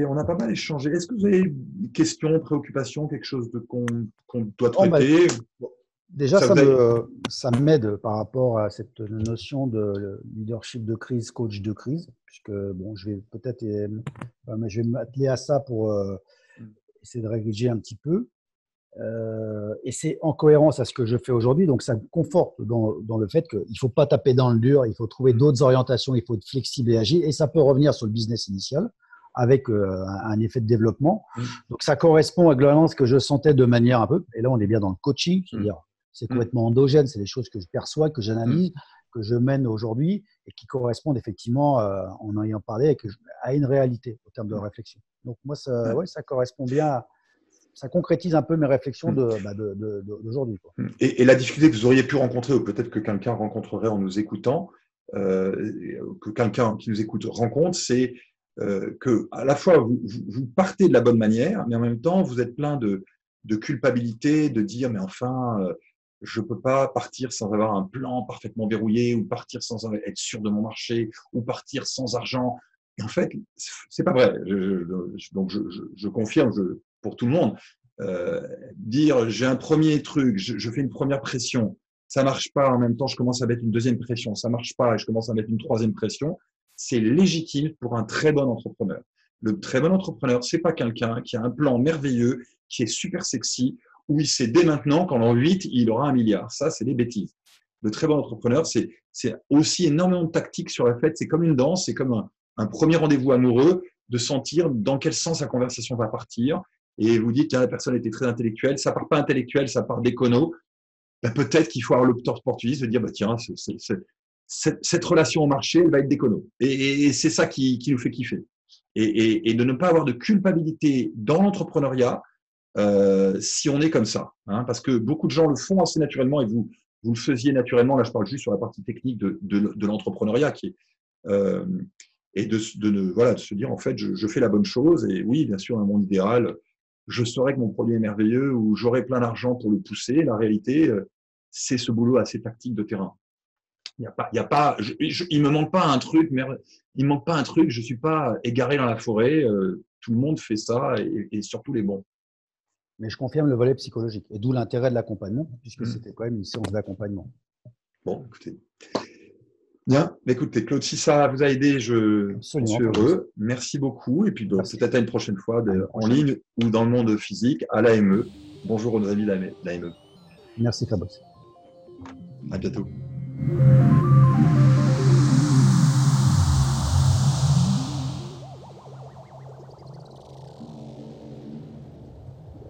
on a pas mal échangé. Est-ce que vous avez des questions, préoccupations, quelque chose qu'on doit oh, bah, traiter? Déjà, ça, ça m'aide par rapport à cette notion de leadership de crise, coach de crise, puisque bon, je vais peut-être, je vais m'atteler à ça pour euh, essayer de rédiger un petit peu. Euh, et c'est en cohérence à ce que je fais aujourd'hui, donc ça me conforte dans, dans le fait qu'il ne faut pas taper dans le dur, il faut trouver mmh. d'autres orientations, il faut être flexible et agile, et ça peut revenir sur le business initial avec euh, un effet de développement. Mmh. Donc ça correspond à globalement ce que je sentais de manière un peu, et là on est bien dans le coaching, c'est-à-dire c'est mmh. complètement endogène, c'est des choses que je perçois, que j'analyse, mmh. que je mène aujourd'hui et qui correspondent effectivement, euh, en ayant parlé, à une réalité au terme de mmh. réflexion. Donc moi, ça, ouais, ça correspond bien, ça concrétise un peu mes réflexions bah, d'aujourd'hui. Et, la difficulté que vous auriez pu rencontrer, ou peut-être que quelqu'un rencontrerait en nous écoutant, euh, que quelqu'un qui nous écoute rencontre, c'est euh, que à la fois vous, vous, partez de la bonne manière, mais en même temps vous êtes plein de, de culpabilité, de dire mais enfin euh, je ne peux pas partir sans avoir un plan parfaitement verrouillé, ou partir sans être sûr de mon marché, ou partir sans argent. Et en fait, c'est pas vrai. donc, je, confirme pour tout le monde. Euh, dire j'ai un premier truc, je, fais une première pression, ça marche pas. En même temps, je commence à mettre une deuxième pression, ça marche pas, et je commence à mettre une troisième pression. C'est légitime pour un très bon entrepreneur. Le très bon entrepreneur, c'est pas quelqu'un qui a un plan merveilleux, qui est super sexy, il sait dès maintenant qu'en l'an 8, il aura un milliard. Ça, c'est des bêtises. Le très bon entrepreneur, c'est aussi énormément de tactique sur la fête. C'est comme une danse, c'est comme un, premier rendez-vous amoureux, de sentir dans quel sens la conversation va partir, et vous dites, tiens, la personne était très intellectuelle, ça part pas intellectuel, ça part d'écono, ben, peut-être qu'il faut avoir l'opportunisme de dire, bah, tiens, cette, relation au marché, va être d'écono. Et, c'est ça qui, nous fait kiffer. Et, de ne pas avoir de culpabilité dans l'entrepreneuriat euh, si on est comme ça. Hein, parce que beaucoup de gens le font assez naturellement et vous, vous le faisiez naturellement. Là, je parle juste sur la partie technique de, de, l'entrepreneuriat qui est. Euh, et de, de, voilà, de se dire, en fait, je, je, fais la bonne chose. Et oui, bien sûr, un monde idéal, je saurais que mon produit est merveilleux ou j'aurais plein d'argent pour le pousser. La réalité, euh, c'est ce boulot assez tactique de terrain. Il y a pas, il y a pas, il me manque pas un truc, mais il manque pas un truc. Je suis pas égaré dans la forêt. Euh, tout le monde fait ça et, surtout les bons. Mais je confirme le volet psychologique et d'où l'intérêt de l'accompagnement puisque mmh. c'était quand même une séance d'accompagnement. Bon, écoutez, Bien, écoutez, Claude, si ça vous a aidé, je suis heureux. Merci beaucoup. Et puis peut-être à une prochaine fois en ligne ou dans le monde physique à l'AME. Bonjour aux amis de l'AME. Merci Fabrice. À bientôt.